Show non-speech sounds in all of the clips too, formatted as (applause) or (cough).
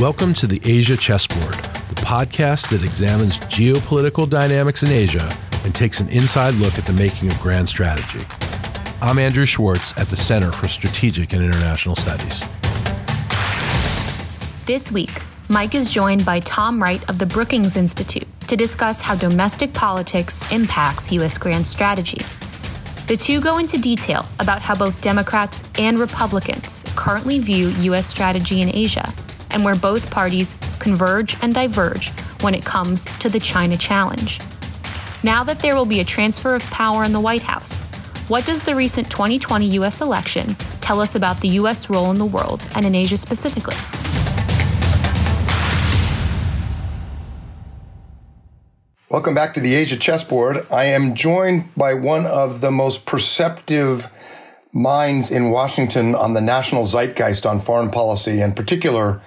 Welcome to the Asia Chessboard, the podcast that examines geopolitical dynamics in Asia and takes an inside look at the making of grand strategy. I'm Andrew Schwartz at the Center for Strategic and International Studies. This week, Mike is joined by Tom Wright of the Brookings Institute to discuss how domestic politics impacts U.S. grand strategy. The two go into detail about how both Democrats and Republicans currently view U.S. strategy in Asia and where both parties converge and diverge when it comes to the China challenge. Now that there will be a transfer of power in the White House, what does the recent 2020 U.S. election tell us about the U.S. role in the world and in Asia specifically? Welcome back to the Asia Chessboard. I am joined by one of the most perceptive minds in Washington on the national zeitgeist on foreign policy, in particular,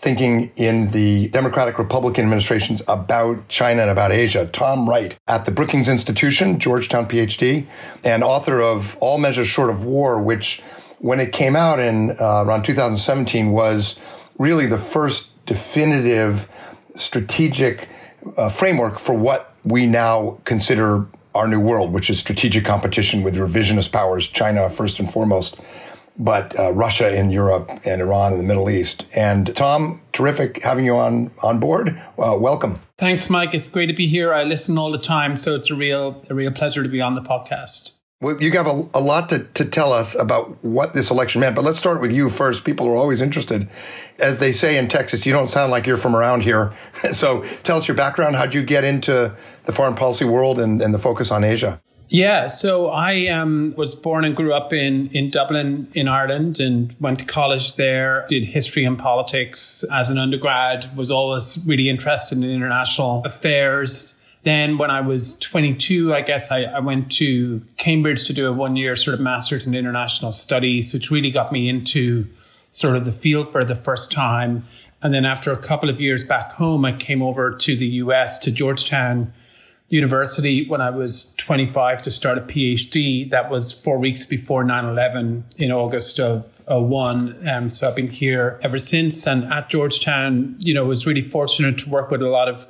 thinking in the Democratic Republican administrations about China and about Asia. Tom Wright at the Brookings Institution, Georgetown PhD, and author of All Measures Short of War, which, when it came out in uh, around 2017, was really the first definitive strategic uh, framework for what we now consider our new world, which is strategic competition with revisionist powers, China first and foremost, but uh, Russia in Europe and Iran in the Middle East. And Tom, terrific having you on on board. Uh, welcome. Thanks, Mike. It's great to be here. I listen all the time, so it's a real a real pleasure to be on the podcast. Well, you have a, a lot to, to tell us about what this election meant, but let's start with you first. People are always interested. As they say in Texas, you don't sound like you're from around here. (laughs) so tell us your background. How'd you get into the foreign policy world and, and the focus on Asia? Yeah, so I um, was born and grew up in, in Dublin, in Ireland, and went to college there. Did history and politics as an undergrad. Was always really interested in international affairs then when I was 22, I guess I, I, went to Cambridge to do a one year sort of master's in international studies, which really got me into sort of the field for the first time. And then after a couple of years back home, I came over to the US to Georgetown University when I was 25 to start a PhD. That was four weeks before 9 11 in August of one. Um, so I've been here ever since. And at Georgetown, you know, was really fortunate to work with a lot of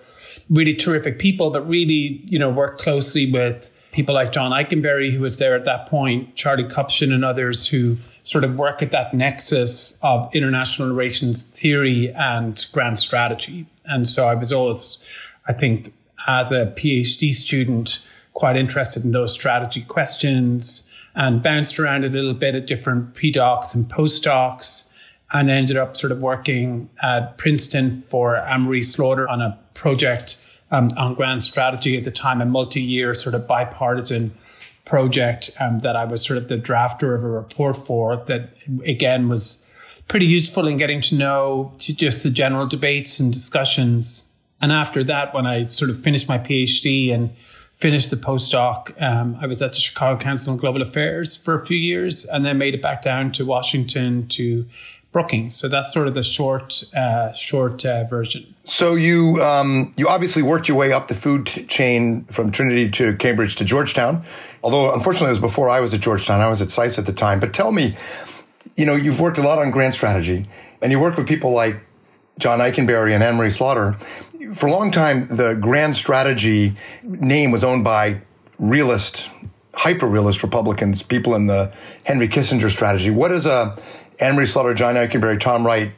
really terrific people, but really, you know, work closely with people like John Ikenberry, who was there at that point, Charlie Kupchan and others who sort of work at that nexus of international relations theory and grand strategy. And so I was always, I think, as a PhD student, quite interested in those strategy questions and bounced around a little bit at different pre-docs and postdocs and ended up sort of working at Princeton for Anne-Marie Slaughter on a project um, on grand strategy at the time, a multi-year sort of bipartisan project um, that I was sort of the drafter of a report for that again was pretty useful in getting to know just the general debates and discussions. And after that, when I sort of finished my PhD and finished the postdoc, um, I was at the Chicago Council on Global Affairs for a few years and then made it back down to Washington to Brookings. So that's sort of the short, uh, short uh, version. So you um, you obviously worked your way up the food chain from Trinity to Cambridge to Georgetown. Although unfortunately it was before I was at Georgetown. I was at SAIS at the time. But tell me, you know, you've worked a lot on grand strategy, and you work with people like John Ikenberry and Anne-Marie Slaughter. For a long time, the grand strategy name was owned by realist, hyper realist Republicans, people in the Henry Kissinger strategy. What is a Anne-Marie Slaughter, John Ikenberry, Tom Wright,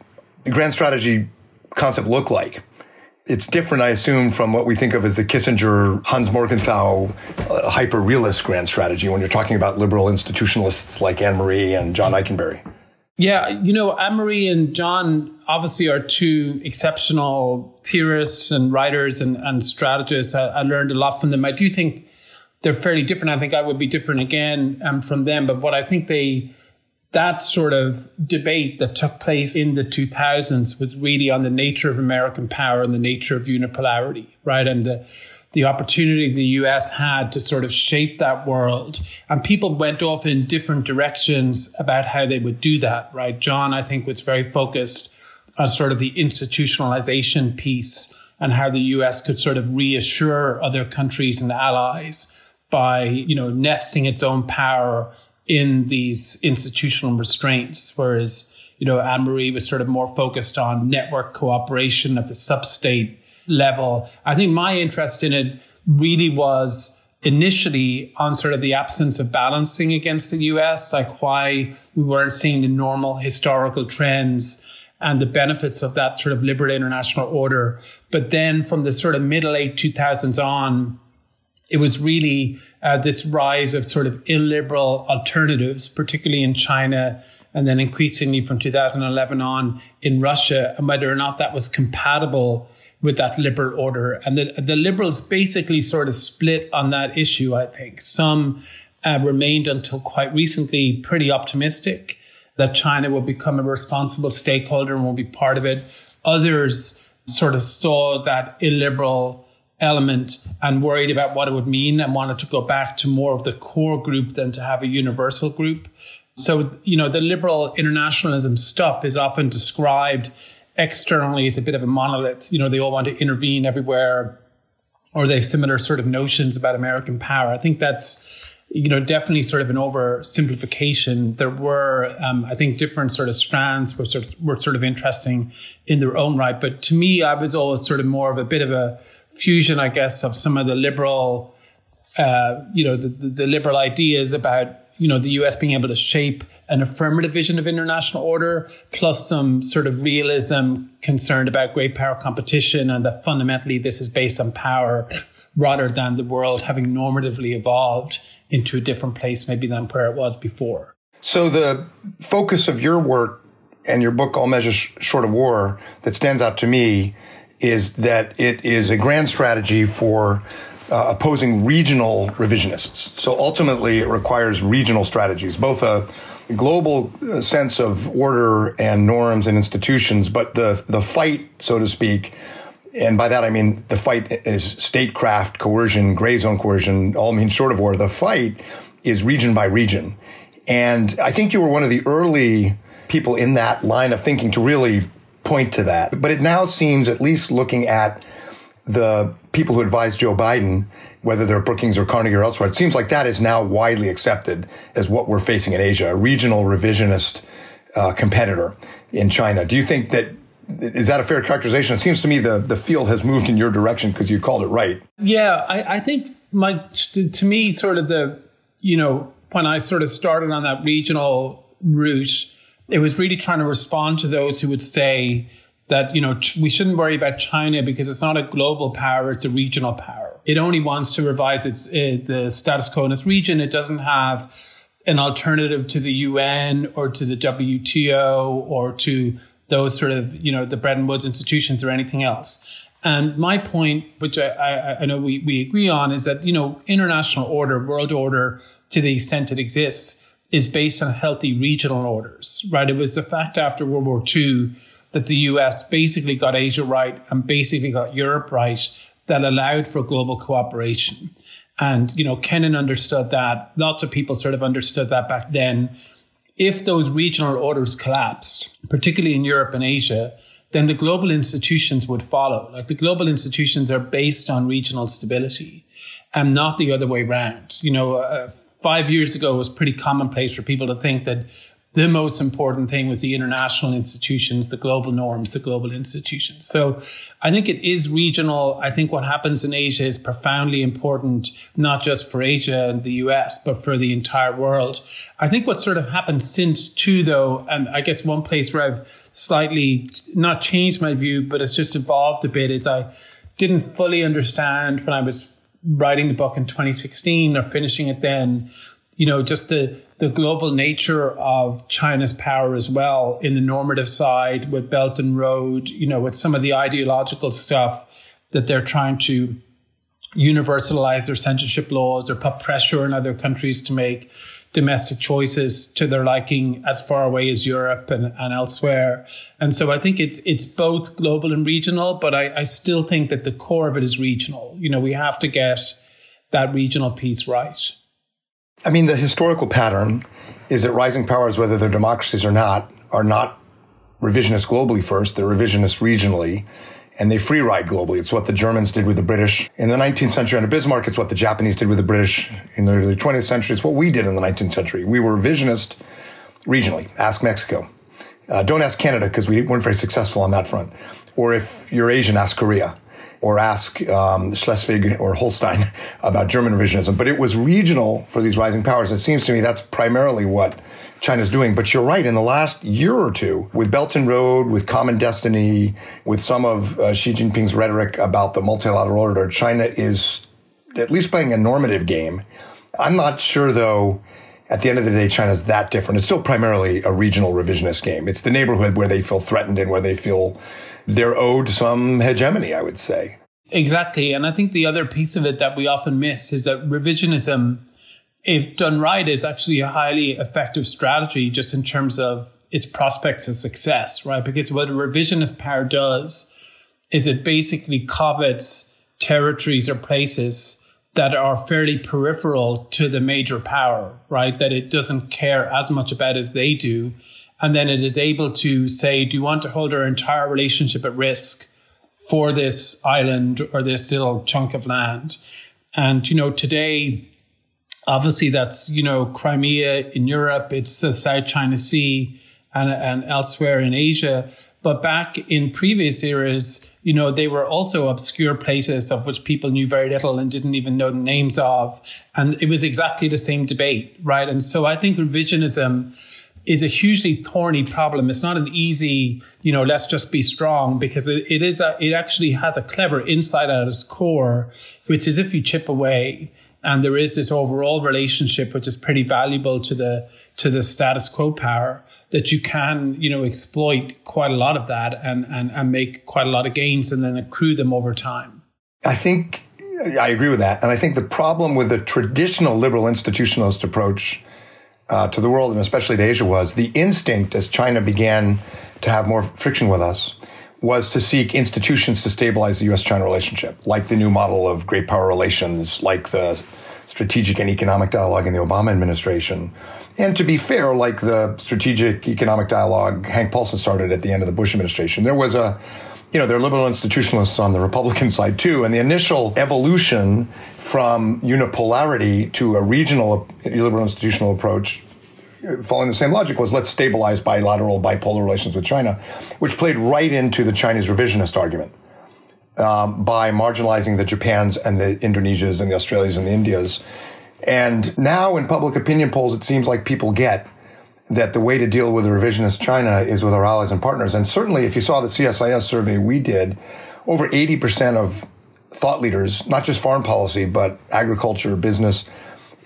grand strategy concept look like? It's different, I assume, from what we think of as the Kissinger, Hans Morgenthau, uh, hyper realist grand strategy when you're talking about liberal institutionalists like Anne Marie and John Ikenberry. Yeah, you know, Marie and John obviously are two exceptional theorists and writers and, and strategists. I, I, learned a lot from them. I do think they're fairly different. I think I would be different again um, from them. But what I think they that sort of debate that took place in the 2000s was really on the nature of American power and the nature of unipolarity, right? And the, the opportunity the US had to sort of shape that world. And people went off in different directions about how they would do that, right? John, I think, was very focused on sort of the institutionalization piece and how the US could sort of reassure other countries and allies by, you know, nesting its own power in these institutional restraints, whereas you know, Anne Marie was sort of more focused on network cooperation at the sub-state level. I think my interest in it really was initially on sort of the absence of balancing against the US, like why we weren't seeing the normal historical trends and the benefits of that sort of liberal international order. But then from the sort of middle late 2000s on, it was really uh, this rise of sort of illiberal alternatives, particularly in China, and then increasingly from 2011 on in Russia, and whether or not that was compatible with that liberal order. And the, the liberals basically sort of split on that issue, I think. Some uh, remained until quite recently pretty optimistic that China will become a responsible stakeholder and will be part of it. Others sort of saw that illiberal element and worried about what it would mean and wanted to go back to more of the core group than to have a universal group. So, you know, the liberal internationalism stuff is often described externally as a bit of a monolith. You know, they all want to intervene everywhere, or they have similar sort of notions about American power. I think that's you know definitely sort of an oversimplification. There were, um, I think, different sort of strands were sort of, were sort of interesting in their own right. But to me, I was always sort of more of a bit of a fusion, I guess, of some of the liberal, uh, you know, the, the, the liberal ideas about you know the US being able to shape an affirmative vision of international order, plus some sort of realism concerned about great power competition, and that fundamentally this is based on power rather than the world having normatively evolved into a different place maybe than where it was before. So the focus of your work and your book, All Measures Short of War, that stands out to me is that it is a grand strategy for uh, opposing regional revisionists. So ultimately, it requires regional strategies, both a global uh, sense of order and norms and institutions, but the the fight, so to speak, and by that I mean the fight is statecraft, coercion, gray zone coercion, all means short of war. The fight is region by region, and I think you were one of the early people in that line of thinking to really point to that. But it now seems, at least looking at the people who advise Joe Biden, whether they're Brookings or Carnegie or elsewhere, it seems like that is now widely accepted as what we're facing in Asia, a regional revisionist uh, competitor in China. Do you think that is that a fair characterization? It seems to me the, the field has moved in your direction because you called it right. Yeah, I, I think my to me sort of the you know when I sort of started on that regional route, it was really trying to respond to those who would say that you know we shouldn't worry about China because it's not a global power; it's a regional power. It only wants to revise its uh, the status quo in its region. It doesn't have an alternative to the UN or to the WTO or to those sort of you know the Bretton Woods institutions or anything else. And my point, which I, I, I know we, we agree on, is that you know international order, world order, to the extent it exists, is based on healthy regional orders. Right? It was the fact after World War II that the US basically got Asia right and basically got Europe right that allowed for global cooperation. And, you know, Kennan understood that. Lots of people sort of understood that back then. If those regional orders collapsed, particularly in Europe and Asia, then the global institutions would follow. Like the global institutions are based on regional stability and not the other way around. You know, uh, five years ago, it was pretty commonplace for people to think that the most important thing was the international institutions, the global norms, the global institutions. So I think it is regional. I think what happens in Asia is profoundly important, not just for Asia and the US, but for the entire world. I think what sort of happened since too, though, and I guess one place where I've slightly not changed my view, but it's just evolved a bit is I didn't fully understand when I was writing the book in 2016 or finishing it then you know, just the, the global nature of China's power as well in the normative side with Belt and Road, you know, with some of the ideological stuff that they're trying to universalize their censorship laws or put pressure on other countries to make domestic choices to their liking as far away as Europe and, and elsewhere. And so I think it's it's both global and regional, but I, I still think that the core of it is regional. You know, we have to get that regional piece right. I mean, the historical pattern is that rising powers, whether they're democracies or not, are not revisionist globally first, they're revisionist regionally, and they free ride globally. It's what the Germans did with the British in the 19th century under Bismarck. It's what the Japanese did with the British in the early 20th century. It's what we did in the 19th century. We were revisionist regionally. Ask Mexico. Uh, don't ask Canada because we weren't very successful on that front. Or if you're Asian, ask Korea or ask um, Schleswig or Holstein (laughs) about German revisionism. But it was regional for these rising powers. It seems to me that's primarily what China's doing. But you're right. In the last year or two, with Belt and Road, with Common Destiny, with some of uh, Xi Jinping's rhetoric about the multilateral order, China is at least playing a normative game. I'm not sure, though, at the end of the day, China's that different. It's still primarily a regional revisionist game. It's the neighborhood where they feel threatened and where they feel they're owed some hegemony, I would say. Exactly. And I think the other piece of it that we often miss is that revisionism, if done right, is actually a highly effective strategy just in terms of its prospects of success, right? Because what a revisionist power does is it basically covets territories or places that are fairly peripheral to the major power, right? That it doesn't care as much about as they do. And then it is able to say, do you want to hold our entire relationship at risk for this island or this little chunk of land? And, you know, today, obviously that's, you know, Crimea in Europe, it's the South China Sea and, and elsewhere in Asia. But back in previous eras, you know, they were also obscure places of which people knew very little and didn't even know the names of. And it was exactly the same debate, right? And so I think revisionism is a hugely thorny problem. It's not an easy, you know, let's just be strong because it, it is a, it actually has a clever insight at its core, which is if you chip away and there is this overall relationship which is pretty valuable to the to the status quo power that you can you know exploit quite a lot of that and and, and make quite a lot of gains and then accrue them over time i think i agree with that and i think the problem with the traditional liberal institutionalist approach uh, to the world and especially to asia was the instinct as china began to have more friction with us was to seek institutions to stabilize the US China relationship, like the new model of great power relations, like the strategic and economic dialogue in the Obama administration. And to be fair, like the strategic economic dialogue Hank Paulson started at the end of the Bush administration, there was a you know, there are liberal institutionalists on the Republican side too. And the initial evolution from unipolarity to a regional liberal institutional approach following the same logic was let's stabilize bilateral bipolar relations with China, which played right into the Chinese revisionist argument um, by marginalizing the Japans and the Indonesias and the Australias and the Indias. And now in public opinion polls, it seems like people get that the way to deal with revisionist China is with our allies and partners. And certainly, if you saw the CSIS survey we did, over 80% of thought leaders, not just foreign policy, but agriculture, business,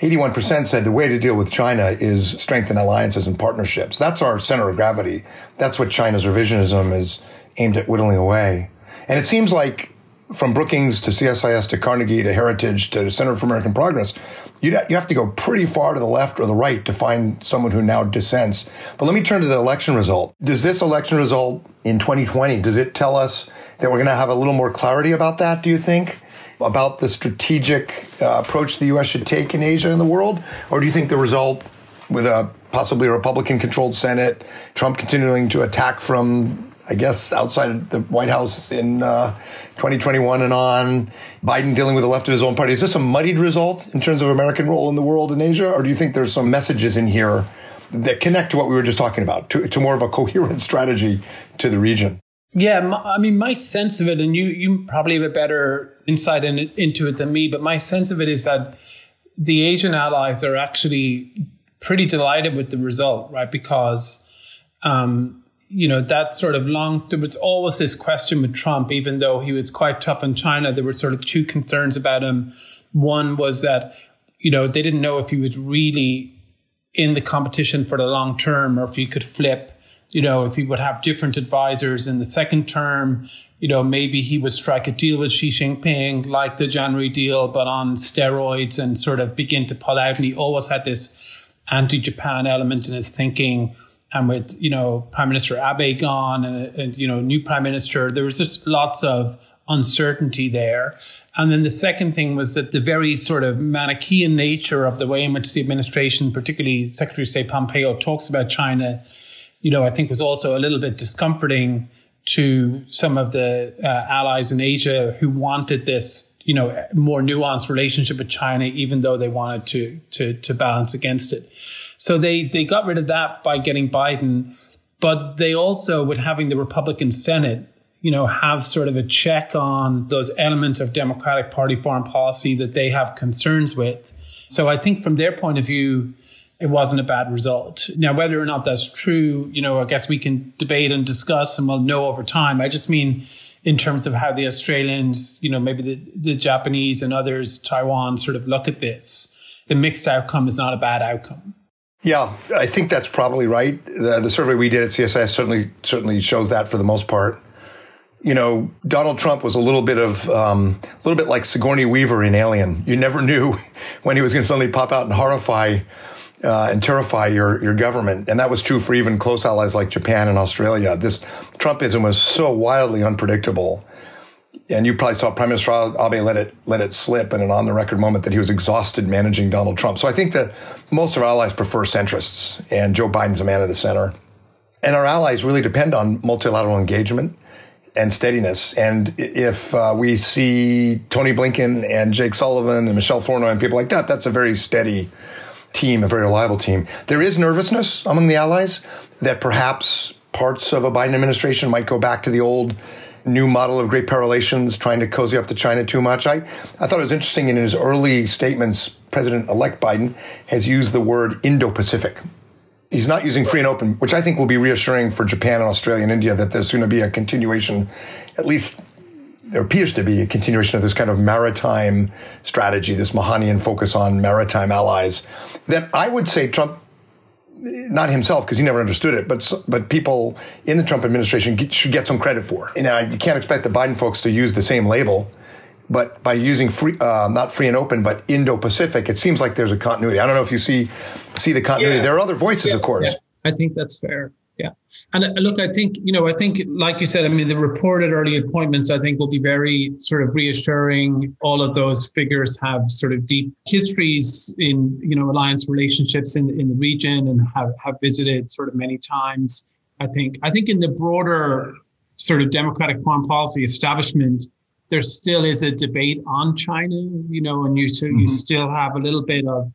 81% said the way to deal with China is strengthen alliances and partnerships. That's our center of gravity. That's what China's revisionism is aimed at whittling away. And it seems like from Brookings to CSIS to Carnegie to Heritage to Center for American Progress, you you have to go pretty far to the left or the right to find someone who now dissents. But let me turn to the election result. Does this election result in 2020, does it tell us that we're going to have a little more clarity about that, do you think? about the strategic uh, approach the U.S. should take in Asia and the world? Or do you think the result with a possibly a Republican controlled Senate, Trump continuing to attack from, I guess, outside the White House in uh, 2021 and on, Biden dealing with the left of his own party, is this a muddied result in terms of American role in the world in Asia? Or do you think there's some messages in here that connect to what we were just talking about, to, to more of a coherent (laughs) strategy to the region? Yeah, I mean, my sense of it, and you you probably have a better insight in into it than me, but my sense of it is that the Asian allies are actually pretty delighted with the result, right? Because, um, you know, that sort of long, there was always this question with Trump, even though he was quite tough on China, there were sort of two concerns about him. One was that, you know, they didn't know if he was really in the competition for the long term or if he could flip you know, if he would have different advisors in the second term, you know, maybe he would strike a deal with Xi Jinping like the January deal, but on steroids and sort of begin to pull out. And he always had this anti Japan element in his thinking. And with, you know, Prime Minister Abe gone and, and, you know, new Prime Minister, there was just lots of uncertainty there. And then the second thing was that the very sort of Manichaean nature of the way in which the administration, particularly Secretary of State Pompeo, talks about China you know, I think was also a little bit discomforting to some of the uh, allies in Asia who wanted this, you know, more nuanced relationship with China, even though they wanted to to to balance against it. So they they got rid of that by getting Biden. But they also, with having the Republican Senate, you know, have sort of a check on those elements of Democratic Party foreign policy that they have concerns with. So I think from their point of view, it wasn't a bad result. Now, whether or not that's true, you know, I guess we can debate and discuss and we'll know over time. I just mean in terms of how the Australians, you know, maybe the, the Japanese and others, Taiwan, sort of look at this. The mixed outcome is not a bad outcome. Yeah, I think that's probably right. The, the survey we did at CSIS certainly certainly shows that for the most part. You know, Donald Trump was a little bit of um, a little bit like Sigourney Weaver in Alien. You never (laughs) knew when he was going to suddenly pop out and horrify uh, and terrify your your government, and that was true for even close allies like Japan and Australia. This Trumpism was so wildly unpredictable, and you probably saw Prime Minister Abe let it let it slip in an on the record moment that he was exhausted managing Donald Trump. So I think that most of our allies prefer centrists, and Joe Biden's a man of the center, and our allies really depend on multilateral engagement and steadiness. And if uh, we see Tony Blinken and Jake Sullivan and Michelle Flournoy and people like that, that's a very steady team, a very reliable team. There is nervousness among the allies that perhaps parts of a Biden administration might go back to the old new model of great power relations, trying to cozy up to China too much. I, I thought it was interesting in his early statements, President elect Biden has used the word Indo Pacific. He's not using free and open, which I think will be reassuring for Japan and Australia and India that there's going to be a continuation, at least there appears to be a continuation of this kind of maritime strategy, this Mahanian focus on maritime allies that I would say Trump, not himself because he never understood it, but but people in the Trump administration get, should get some credit for. You know, you can't expect the Biden folks to use the same label, but by using free, uh, not free and open, but Indo-Pacific, it seems like there's a continuity. I don't know if you see see the continuity. Yeah. There are other voices, yeah, of course. Yeah. I think that's fair yeah. And uh, look, I think, you know, I think, like you said, I mean, the reported early appointments, I think, will be very sort of reassuring. All of those figures have sort of deep histories in, you know, alliance relationships in, in the region and have, have visited sort of many times. I think, I think in the broader sort of democratic foreign policy establishment, there still is a debate on China, you know, and you, so mm-hmm. you still have a little bit of,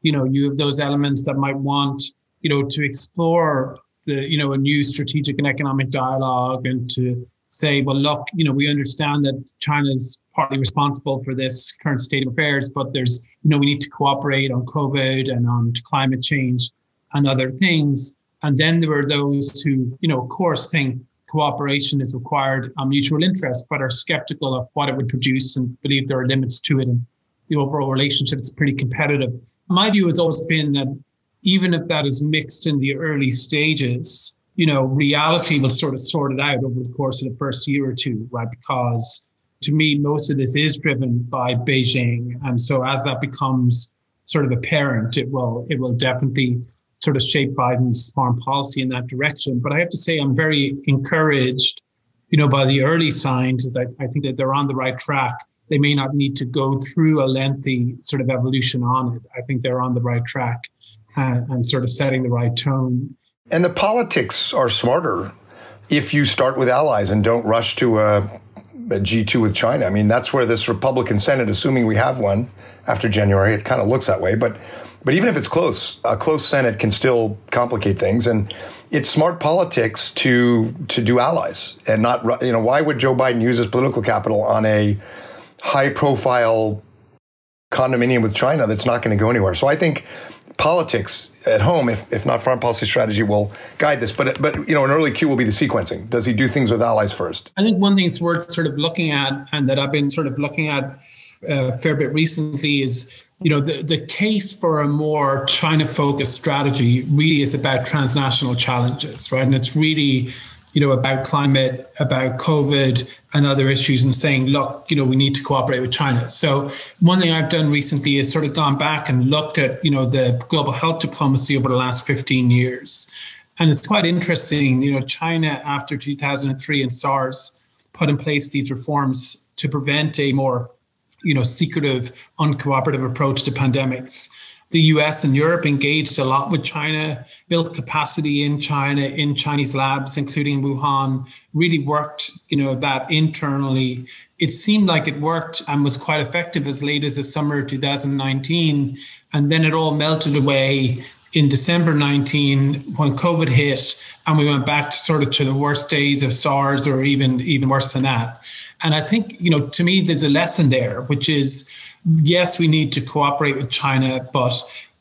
you know, you have those elements that might want, you know, to explore the you know a new strategic and economic dialogue and to say, well, look, you know, we understand that China is partly responsible for this current state of affairs, but there's, you know, we need to cooperate on COVID and on climate change and other things. And then there were those who, you know, of course, think cooperation is required on mutual interest, but are skeptical of what it would produce and believe there are limits to it. And the overall relationship is pretty competitive. My view has always been that even if that is mixed in the early stages, you know, reality will sort of sort it out over the course of the first year or two, right? Because to me, most of this is driven by Beijing. And so as that becomes sort of apparent, it will it will definitely sort of shape Biden's foreign policy in that direction. But I have to say I'm very encouraged, you know, by the early signs that I think that they're on the right track. They may not need to go through a lengthy sort of evolution on it. I think they're on the right track and, and sort of setting the right tone. And the politics are smarter if you start with allies and don't rush to a a G2 with China. I mean, that's where this Republican Senate, assuming we have one after January, it kind of looks that way. But, but even if it's close, a close Senate can still complicate things. And it's smart politics to, to do allies and not, you know, why would Joe Biden use his political capital on a high profile condominium with China that's not going to go anywhere? So I think politics at home, if, if not foreign policy strategy, will guide this. But but you know, an early cue will be the sequencing. Does he do things with allies first? I think one thing it's worth sort of looking at, and that I've been sort of looking at uh, a fair bit recently, is you know the the case for a more China focused strategy really is about transnational challenges, right? And it's really you know, about climate, about COVID and other issues and saying, look, you know, we need to cooperate with China. So one thing I've done recently is sort of gone back and looked at, you know, the global health diplomacy over the last 15 years. And it's quite interesting, you know, China after 2003 and SARS put in place these reforms to prevent a more, you know, secretive, uncooperative approach to pandemics the US and Europe engaged a lot with China, built capacity in China, in Chinese labs, including Wuhan, really worked, you know, that internally. It seemed like it worked and was quite effective as late as the summer of 2019. And then it all melted away in December 19 when COVID hit and we went back to sort of to the worst days of SARS or even even worse than that. And I think, you know, to me there's a lesson there, which is yes, we need to cooperate with China, but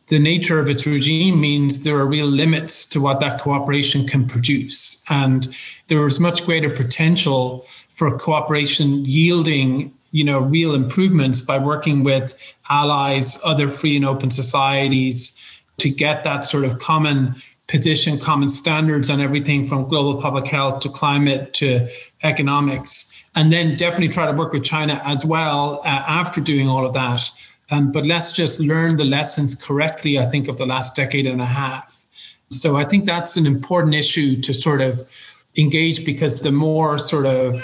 the nature of its regime means there are real limits to what that cooperation can produce. And there is much greater potential for cooperation yielding you know real improvements by working with allies other free and open societies to get that sort of common position common standards on everything from global public health to climate to economics and then definitely try to work with china as well uh, after doing all of that um, but let's just learn the lessons correctly i think of the last decade and a half so i think that's an important issue to sort of engage because the more sort of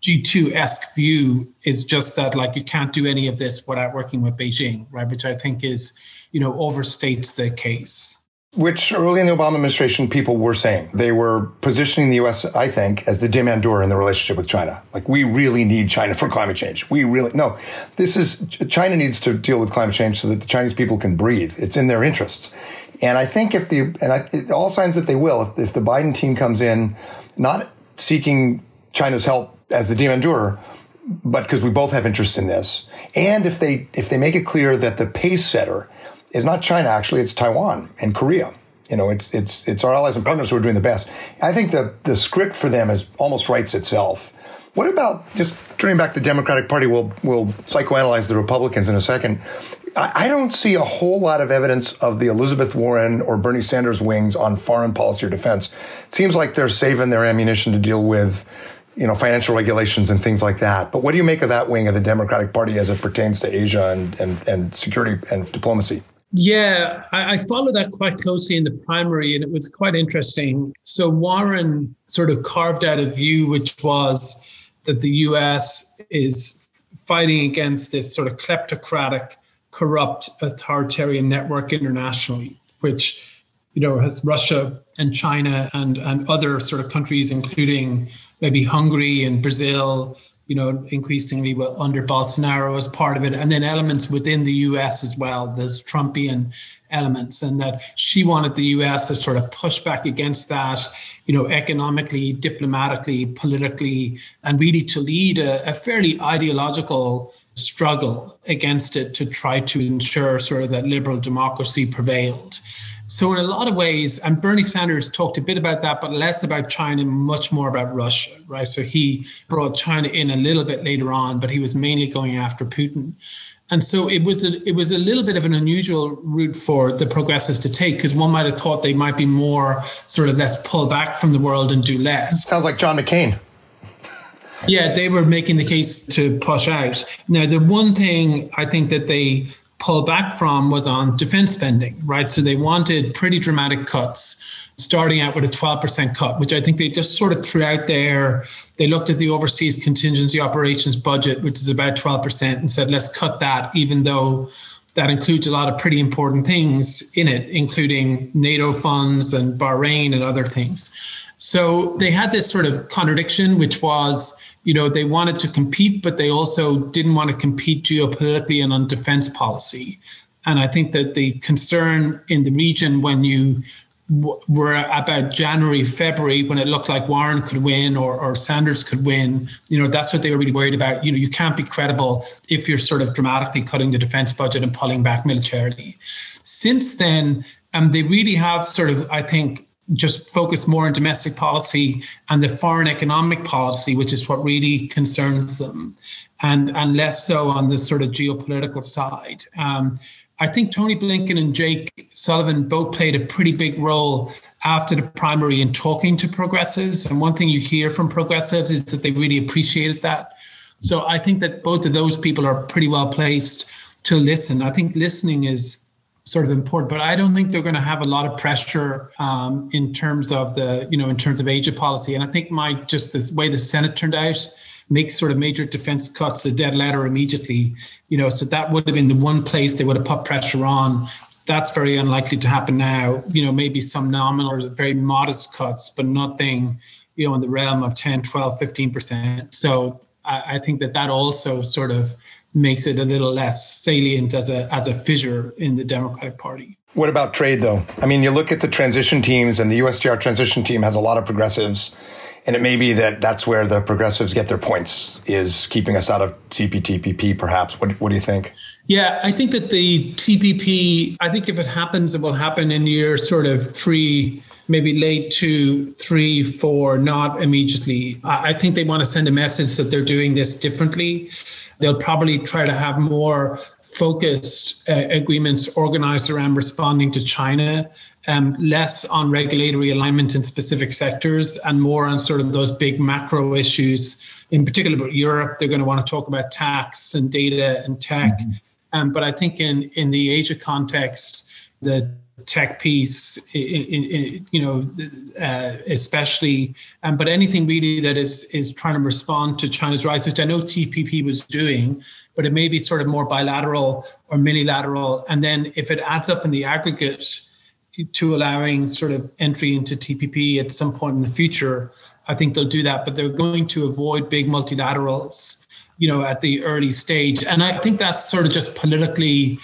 G2 esque view is just that like you can't do any of this without working with Beijing, right? Which I think is, you know, overstates the case. Which early in the Obama administration, people were saying they were positioning the U.S., I think, as the demandeur in the relationship with China. Like, we really need China for climate change. We really, no, this is, China needs to deal with climate change so that the Chinese people can breathe. It's in their interests. And I think if the, and I, all signs that they will, if, if the Biden team comes in, not seeking China's help as the demandeur, but because we both have interest in this. And if they if they make it clear that the pace setter is not China, actually, it's Taiwan and Korea. You know, it's it's it's our allies and partners who are doing the best. I think the the script for them is almost writes itself. What about just turning back the Democratic Party? We'll we'll psychoanalyze the Republicans in a second. I don't see a whole lot of evidence of the Elizabeth Warren or Bernie Sanders wings on foreign policy or defense. It seems like they're saving their ammunition to deal with you know, financial regulations and things like that. But what do you make of that wing of the Democratic Party as it pertains to Asia and, and, and security and diplomacy? Yeah, I, I followed that quite closely in the primary, and it was quite interesting. So Warren sort of carved out a view which was that the US is fighting against this sort of kleptocratic, corrupt, authoritarian network internationally, which you know, has Russia and China and, and other sort of countries, including maybe Hungary and Brazil, you know, increasingly under Bolsonaro as part of it, and then elements within the US as well, those Trumpian elements, and that she wanted the US to sort of push back against that, you know, economically, diplomatically, politically, and really to lead a, a fairly ideological struggle against it to try to ensure sort of that liberal democracy prevailed. So, in a lot of ways, and Bernie Sanders talked a bit about that, but less about China, much more about Russia, right? So, he brought China in a little bit later on, but he was mainly going after Putin. And so it was a, it was a little bit of an unusual route for the progressives to take because one might have thought they might be more sort of let's pull back from the world and do less. Sounds like John McCain. Yeah, they were making the case to push out. Now, the one thing I think that they pull back from was on defense spending, right? So they wanted pretty dramatic cuts, starting out with a 12% cut, which I think they just sort of threw out there. They looked at the overseas contingency operations budget, which is about 12%, and said, let's cut that, even though that includes a lot of pretty important things in it, including NATO funds and Bahrain and other things. So they had this sort of contradiction, which was you know, they wanted to compete, but they also didn't want to compete geopolitically and on defense policy. And I think that the concern in the region when you were about January, February, when it looked like Warren could win or, or Sanders could win, you know, that's what they were really worried about. You know, you can't be credible if you're sort of dramatically cutting the defense budget and pulling back militarily. Since then, um, they really have sort of, I think, just focus more on domestic policy and the foreign economic policy, which is what really concerns them, and and less so on the sort of geopolitical side. Um, I think Tony Blinken and Jake Sullivan both played a pretty big role after the primary in talking to progressives. And one thing you hear from progressives is that they really appreciated that. So I think that both of those people are pretty well placed to listen. I think listening is sort of important. But I don't think they're going to have a lot of pressure um, in terms of the, you know, in terms of Asia policy. And I think my just the way the Senate turned out makes sort of major defense cuts a dead letter immediately. You know, so that would have been the one place they would have put pressure on. That's very unlikely to happen now. You know, maybe some nominal or very modest cuts, but nothing, you know, in the realm of 10, 12, 15%. So I, I think that that also sort of makes it a little less salient as a as a fissure in the Democratic Party. What about trade, though? I mean, you look at the transition teams, and the USTR transition team has a lot of progressives, and it may be that that's where the progressives get their points, is keeping us out of CPTPP, perhaps. What, what do you think? Yeah, I think that the TPP, I think if it happens, it will happen in year sort of three, maybe late two, three, four, not immediately. I think they want to send a message that they're doing this differently. They'll probably try to have more focused uh, agreements organized around responding to China, um, less on regulatory alignment in specific sectors, and more on sort of those big macro issues. In particular, about Europe, they're going to want to talk about tax and data and tech. Mm-hmm. Um, but I think in in the Asia context, the tech piece, you know, uh, especially, um, but anything really that is is trying to respond to China's rise, which I know TPP was doing, but it may be sort of more bilateral or minilateral, and then if it adds up in the aggregate to allowing sort of entry into TPP at some point in the future, I think they'll do that, but they're going to avoid big multilaterals, you know, at the early stage, and I think that's sort of just politically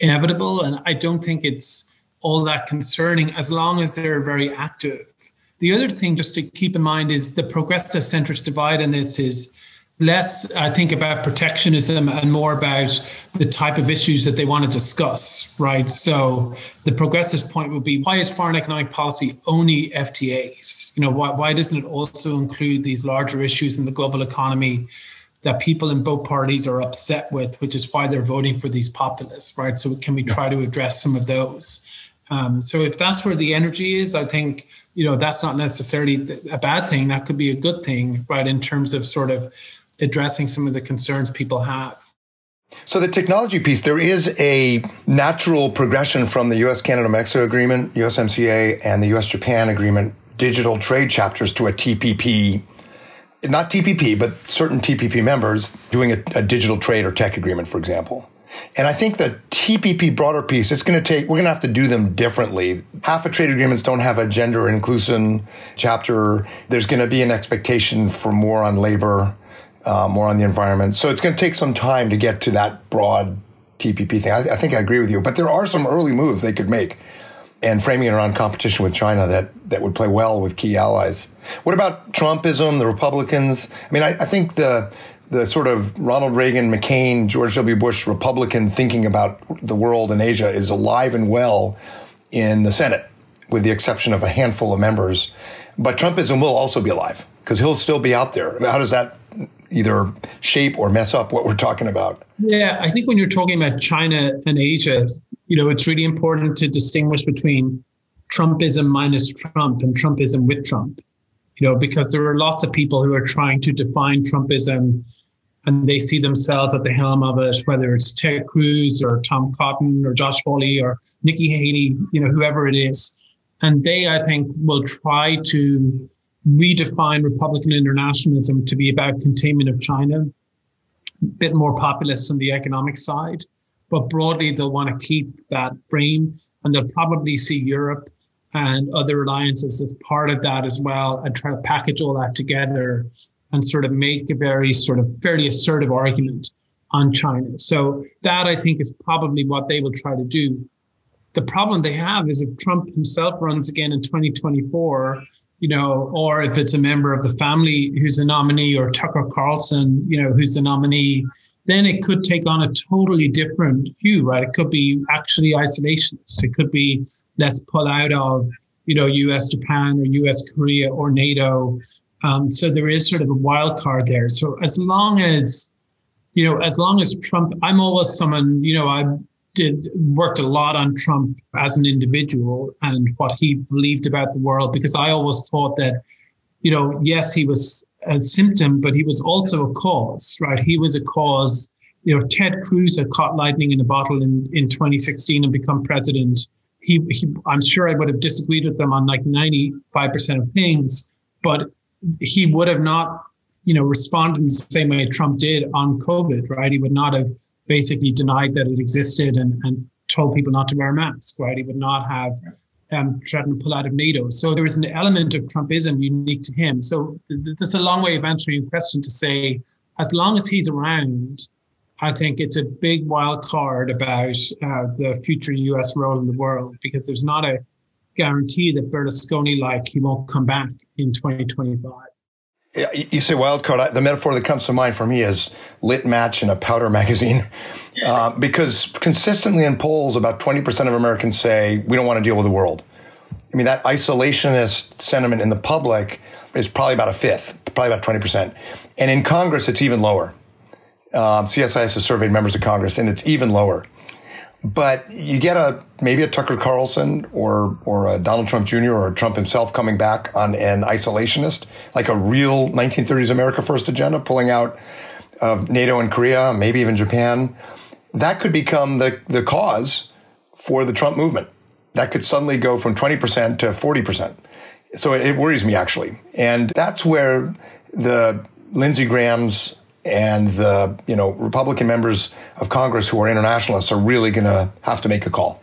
inevitable, and I don't think it's all that concerning as long as they're very active. The other thing just to keep in mind is the progressive centrist divide in this is less, I think, about protectionism and more about the type of issues that they want to discuss, right? So the progressive point would be why is foreign economic policy only FTAs? You know, why, why doesn't it also include these larger issues in the global economy? that people in both parties are upset with, which is why they're voting for these populists, right? So can we try to address some of those? Um, so if that's where the energy is, I think you know that's not necessarily a bad thing. That could be a good thing, right? In terms of sort of addressing some of the concerns people have. So the technology piece, there is a natural progression from the U.S. Canada Mexico agreement, USMCA, and the U.S. Japan agreement, digital trade chapters to a TPP. Not TPP, but certain TPP members doing a, a digital trade or tech agreement, for example. And I think the TPP broader piece, it's going to take, we're going to have to do them differently. Half of trade agreements don't have a gender inclusion chapter. There's going to be an expectation for more on labor, uh, more on the environment. So it's going to take some time to get to that broad TPP thing. I, I think I agree with you, but there are some early moves they could make and framing it around competition with China that, that would play well with key allies. What about Trumpism, the Republicans? I mean, I, I think the the sort of Ronald Reagan, McCain, George W. Bush Republican thinking about the world and Asia is alive and well in the Senate, with the exception of a handful of members. But Trumpism will also be alive because he'll still be out there. How does that either shape or mess up what we're talking about? Yeah, I think when you're talking about China and Asia, you know, it's really important to distinguish between Trumpism minus Trump and Trumpism with Trump. You know, because there are lots of people who are trying to define Trumpism and they see themselves at the helm of it, whether it's Ted Cruz or Tom Cotton or Josh Hawley or Nikki Haley, you know, whoever it is. And they, I think, will try to redefine Republican internationalism to be about containment of China, a bit more populist on the economic side. But broadly, they'll want to keep that frame and they'll probably see Europe and other alliances as part of that as well and try to package all that together and sort of make a very sort of fairly assertive argument on China. So that I think is probably what they will try to do. The problem they have is if Trump himself runs again in 2024, you know, or if it's a member of the family who's a nominee or Tucker Carlson, you know, who's the nominee, then it could take on a totally different hue, right? It could be actually isolationist. It could be let's pull out of, you know, US Japan or US Korea or NATO um, so there is sort of a wild card there. So as long as, you know, as long as Trump, I'm always someone, you know, I did worked a lot on Trump as an individual and what he believed about the world because I always thought that, you know, yes, he was a symptom, but he was also a cause, right? He was a cause. You know, Ted Cruz had caught lightning in a bottle in, in 2016 and become president. He, he, I'm sure I would have disagreed with them on like 95% of things, but he would have not, you know, responded in the same way Trump did on COVID, right? He would not have basically denied that it existed and, and told people not to wear a mask, right? He would not have um, threatened to pull out of NATO. So there is an element of Trumpism unique to him. So th- is a long way of answering your question to say, as long as he's around, I think it's a big wild card about uh, the future US role in the world because there's not a guarantee that Berlusconi like he won't come back in 2025. You say wild card. The metaphor that comes to mind for me is lit match in a powder magazine, uh, because consistently in polls, about 20% of Americans say we don't want to deal with the world. I mean, that isolationist sentiment in the public is probably about a fifth, probably about 20%. And in Congress, it's even lower. Um, CSIS has surveyed members of Congress, and it's even lower. But you get a maybe a Tucker Carlson or or a Donald Trump Jr. or Trump himself coming back on an isolationist, like a real 1930s America First agenda, pulling out of NATO and Korea, maybe even Japan. That could become the the cause for the Trump movement. That could suddenly go from 20% to 40%. So it worries me actually, and that's where the Lindsey Graham's and the you know Republican members of Congress who are internationalists are really going to have to make a call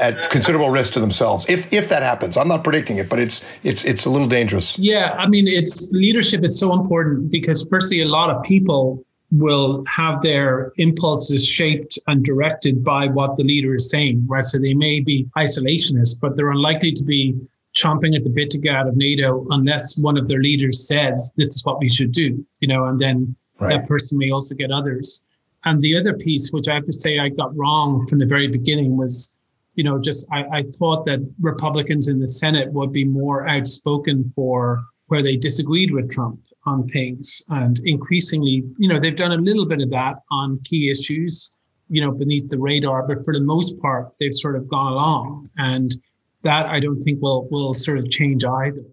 at considerable risk to themselves if if that happens. I'm not predicting it, but it's it's it's a little dangerous. Yeah, I mean, it's leadership is so important because firstly, a lot of people will have their impulses shaped and directed by what the leader is saying. Right, so they may be isolationists, but they're unlikely to be chomping at the bit to get out of NATO unless one of their leaders says this is what we should do. You know, and then Right. That person may also get others. And the other piece, which I have to say I got wrong from the very beginning, was, you know, just I, I thought that Republicans in the Senate would be more outspoken for where they disagreed with Trump on things. And increasingly, you know, they've done a little bit of that on key issues, you know, beneath the radar, but for the most part, they've sort of gone along. And that I don't think will will sort of change either.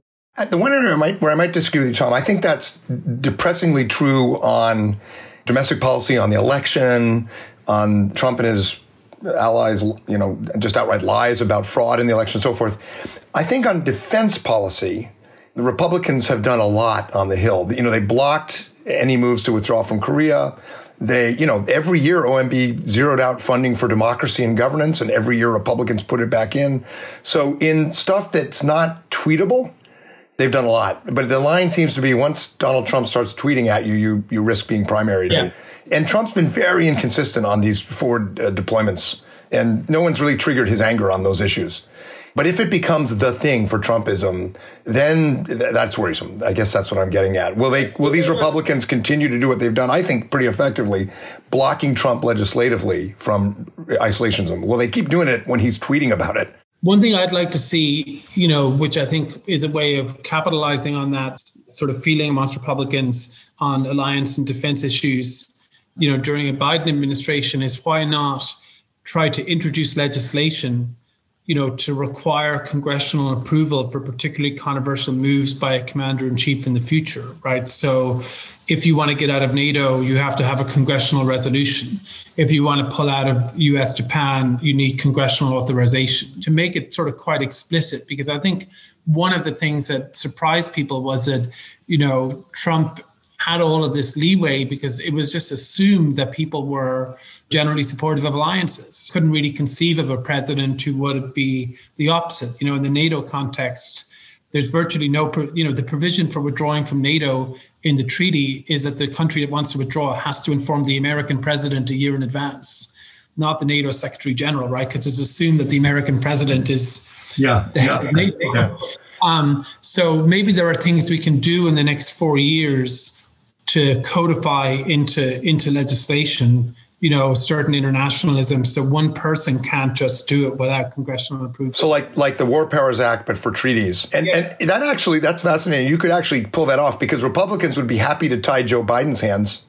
The one area I might, where I might disagree with you, Tom, I think that's depressingly true on domestic policy, on the election, on Trump and his allies, you know, just outright lies about fraud in the election, and so forth. I think on defense policy, the Republicans have done a lot on the Hill. You know, they blocked any moves to withdraw from Korea. They, you know, every year OMB zeroed out funding for democracy and governance, and every year Republicans put it back in. So in stuff that's not tweetable, They've done a lot, but the line seems to be once Donald Trump starts tweeting at you, you you risk being primary. Yeah. And Trump's been very inconsistent on these forward uh, deployments, and no one's really triggered his anger on those issues. But if it becomes the thing for Trumpism, then th- that's worrisome. I guess that's what I'm getting at. Will they? Will these Republicans continue to do what they've done? I think pretty effectively, blocking Trump legislatively from isolationism. Will they keep doing it when he's tweeting about it? One thing I'd like to see, you know, which I think is a way of capitalizing on that sort of feeling amongst Republicans on alliance and defense issues, you know, during a Biden administration is why not try to introduce legislation you know, to require congressional approval for particularly controversial moves by a commander in chief in the future, right? So, if you want to get out of NATO, you have to have a congressional resolution. If you want to pull out of US Japan, you need congressional authorization to make it sort of quite explicit. Because I think one of the things that surprised people was that, you know, Trump had all of this leeway because it was just assumed that people were generally supportive of alliances. Couldn't really conceive of a president who would be the opposite. You know, in the NATO context, there's virtually no, you know, the provision for withdrawing from NATO in the treaty is that the country that wants to withdraw has to inform the American president a year in advance, not the NATO secretary general, right? Because it's assumed that the American president is yeah, (laughs) yeah, yeah. Um, so maybe there are things we can do in the next four years to codify into into legislation you know certain internationalism so one person can't just do it without congressional approval. So like like the war powers act but for treaties. And yeah. and that actually that's fascinating. You could actually pull that off because republicans would be happy to tie joe biden's hands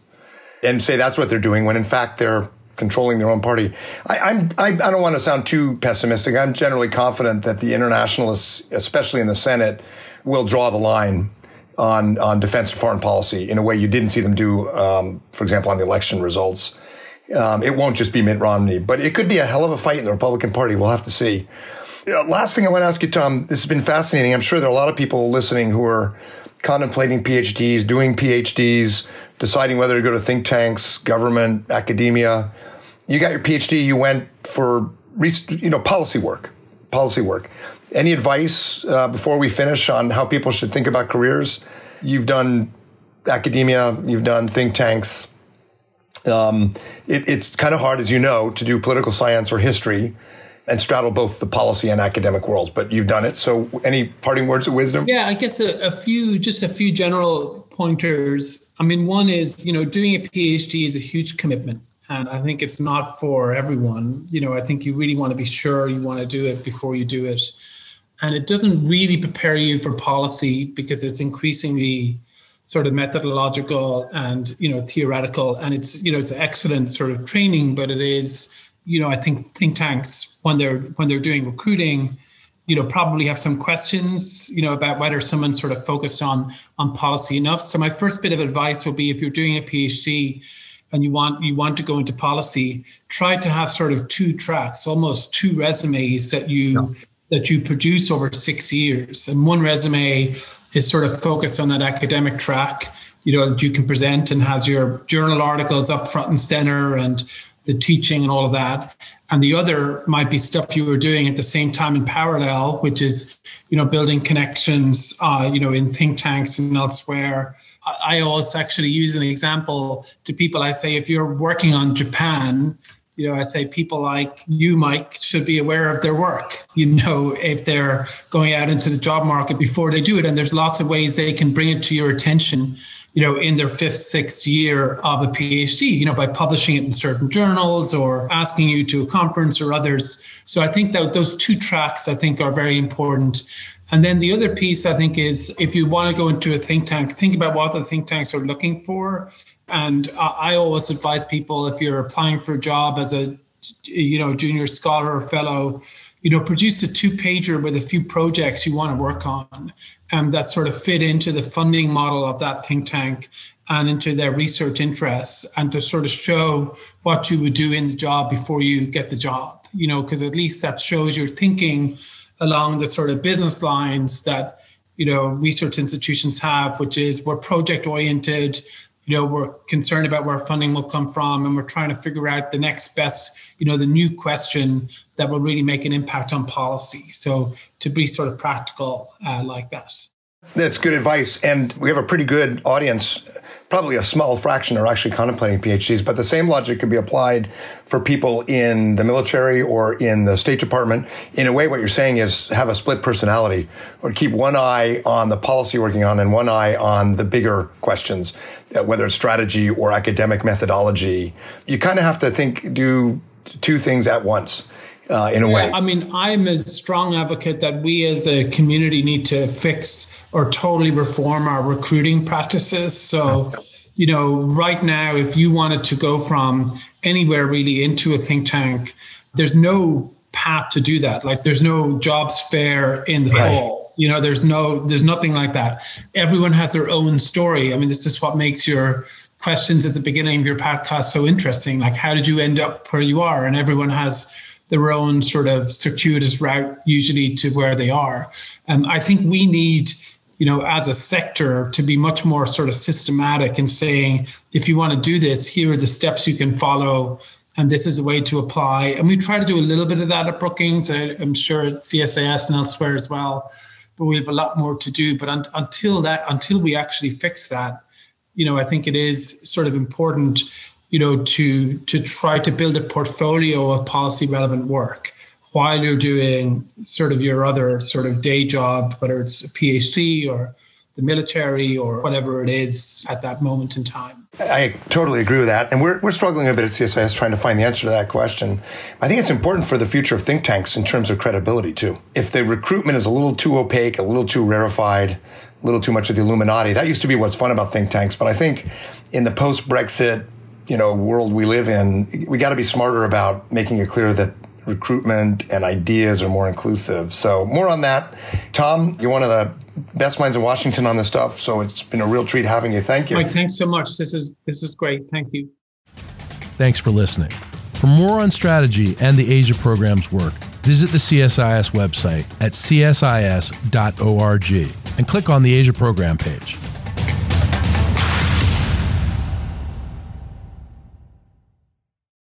and say that's what they're doing when in fact they're controlling their own party. I, i'm I, I don't want to sound too pessimistic. I'm generally confident that the internationalists especially in the senate will draw the line on on defense and foreign policy in a way you didn't see them do, um, for example, on the election results. Um, it won't just be Mitt Romney, but it could be a hell of a fight in the Republican Party. We'll have to see. Uh, last thing I want to ask you, Tom. This has been fascinating. I'm sure there are a lot of people listening who are contemplating PhDs, doing PhDs, deciding whether to go to think tanks, government, academia. You got your PhD. You went for you know policy work, policy work. Any advice uh, before we finish on how people should think about careers? You've done academia, you've done think tanks. Um, it, it's kind of hard, as you know, to do political science or history and straddle both the policy and academic worlds, but you've done it. So, any parting words of wisdom? Yeah, I guess a, a, few, just a few general pointers. I mean, one is, you know, doing a PhD is a huge commitment. And I think it's not for everyone. You know, I think you really want to be sure you want to do it before you do it. And it doesn't really prepare you for policy because it's increasingly sort of methodological and you know theoretical. And it's you know it's excellent sort of training but it is you know i think think tanks when they're when they're doing recruiting you know probably have some questions you know about whether someone sort of focused on on policy enough. So my first bit of advice would be if you're doing a phd and you want you want to go into policy try to have sort of two tracks almost two resumes that you yeah. that you produce over six years. And one resume is sort of focused on that academic track, you know, that you can present and has your journal articles up front and center and the teaching and all of that. And the other might be stuff you were doing at the same time in parallel, which is, you know, building connections, uh, you know, in think tanks and elsewhere. I always actually use an example to people. I say, if you're working on Japan, you know, I say people like you, Mike, should be aware of their work. You know, if they're going out into the job market before they do it, and there's lots of ways they can bring it to your attention. You know, in their fifth, sixth year of a PhD, you know, by publishing it in certain journals or asking you to a conference or others. So I think that those two tracks, I think, are very important. And then the other piece, I think, is if you want to go into a think tank, think about what the think tanks are looking for and I always advise people if you're applying for a job as a you know junior scholar or fellow you know produce a two pager with a few projects you want to work on and that sort of fit into the funding model of that think tank and into their research interests and to sort of show what you would do in the job before you get the job you know because at least that shows you're thinking along the sort of business lines that you know research institutions have which is we're project oriented you know we're concerned about where funding will come from and we're trying to figure out the next best you know the new question that will really make an impact on policy. So to be sort of practical uh, like that that's good advice and we have a pretty good audience probably a small fraction are actually contemplating phds but the same logic could be applied for people in the military or in the State Department. In a way, what you're saying is have a split personality or keep one eye on the policy working on and one eye on the bigger questions, uh, whether it's strategy or academic methodology. You kind of have to think, do two things at once. Uh, in a yeah, way. I mean, I'm a strong advocate that we as a community need to fix or totally reform our recruiting practices. So, you know, right now, if you wanted to go from anywhere really into a think tank, there's no path to do that. Like there's no jobs fair in the right. fall. You know, there's no, there's nothing like that. Everyone has their own story. I mean, this is what makes your questions at the beginning of your podcast so interesting. Like, how did you end up where you are? And everyone has their own sort of circuitous route, usually to where they are. And I think we need you know, as a sector to be much more sort of systematic in saying, if you want to do this, here are the steps you can follow. And this is a way to apply. And we try to do a little bit of that at Brookings. I, am sure at CSIS and elsewhere as well. But we have a lot more to do. But un- until that, until we actually fix that, you know, I think it is sort of important, you know, to to try to build a portfolio of policy relevant work while you're doing sort of your other sort of day job, whether it's a PhD or the military or whatever it is at that moment in time. I totally agree with that. And we're, we're struggling a bit at CSIS trying to find the answer to that question. I think it's important for the future of think tanks in terms of credibility, too. If the recruitment is a little too opaque, a little too rarefied, a little too much of the Illuminati, that used to be what's fun about think tanks. But I think in the post Brexit, you know, world we live in, we got to be smarter about making it clear that recruitment and ideas are more inclusive. So more on that. Tom, you're one of the best minds in Washington on this stuff. So it's been a real treat having you. Thank you. Mike, thanks so much. This is this is great. Thank you. Thanks for listening. For more on strategy and the Asia program's work, visit the CSIS website at csis.org and click on the Asia program page.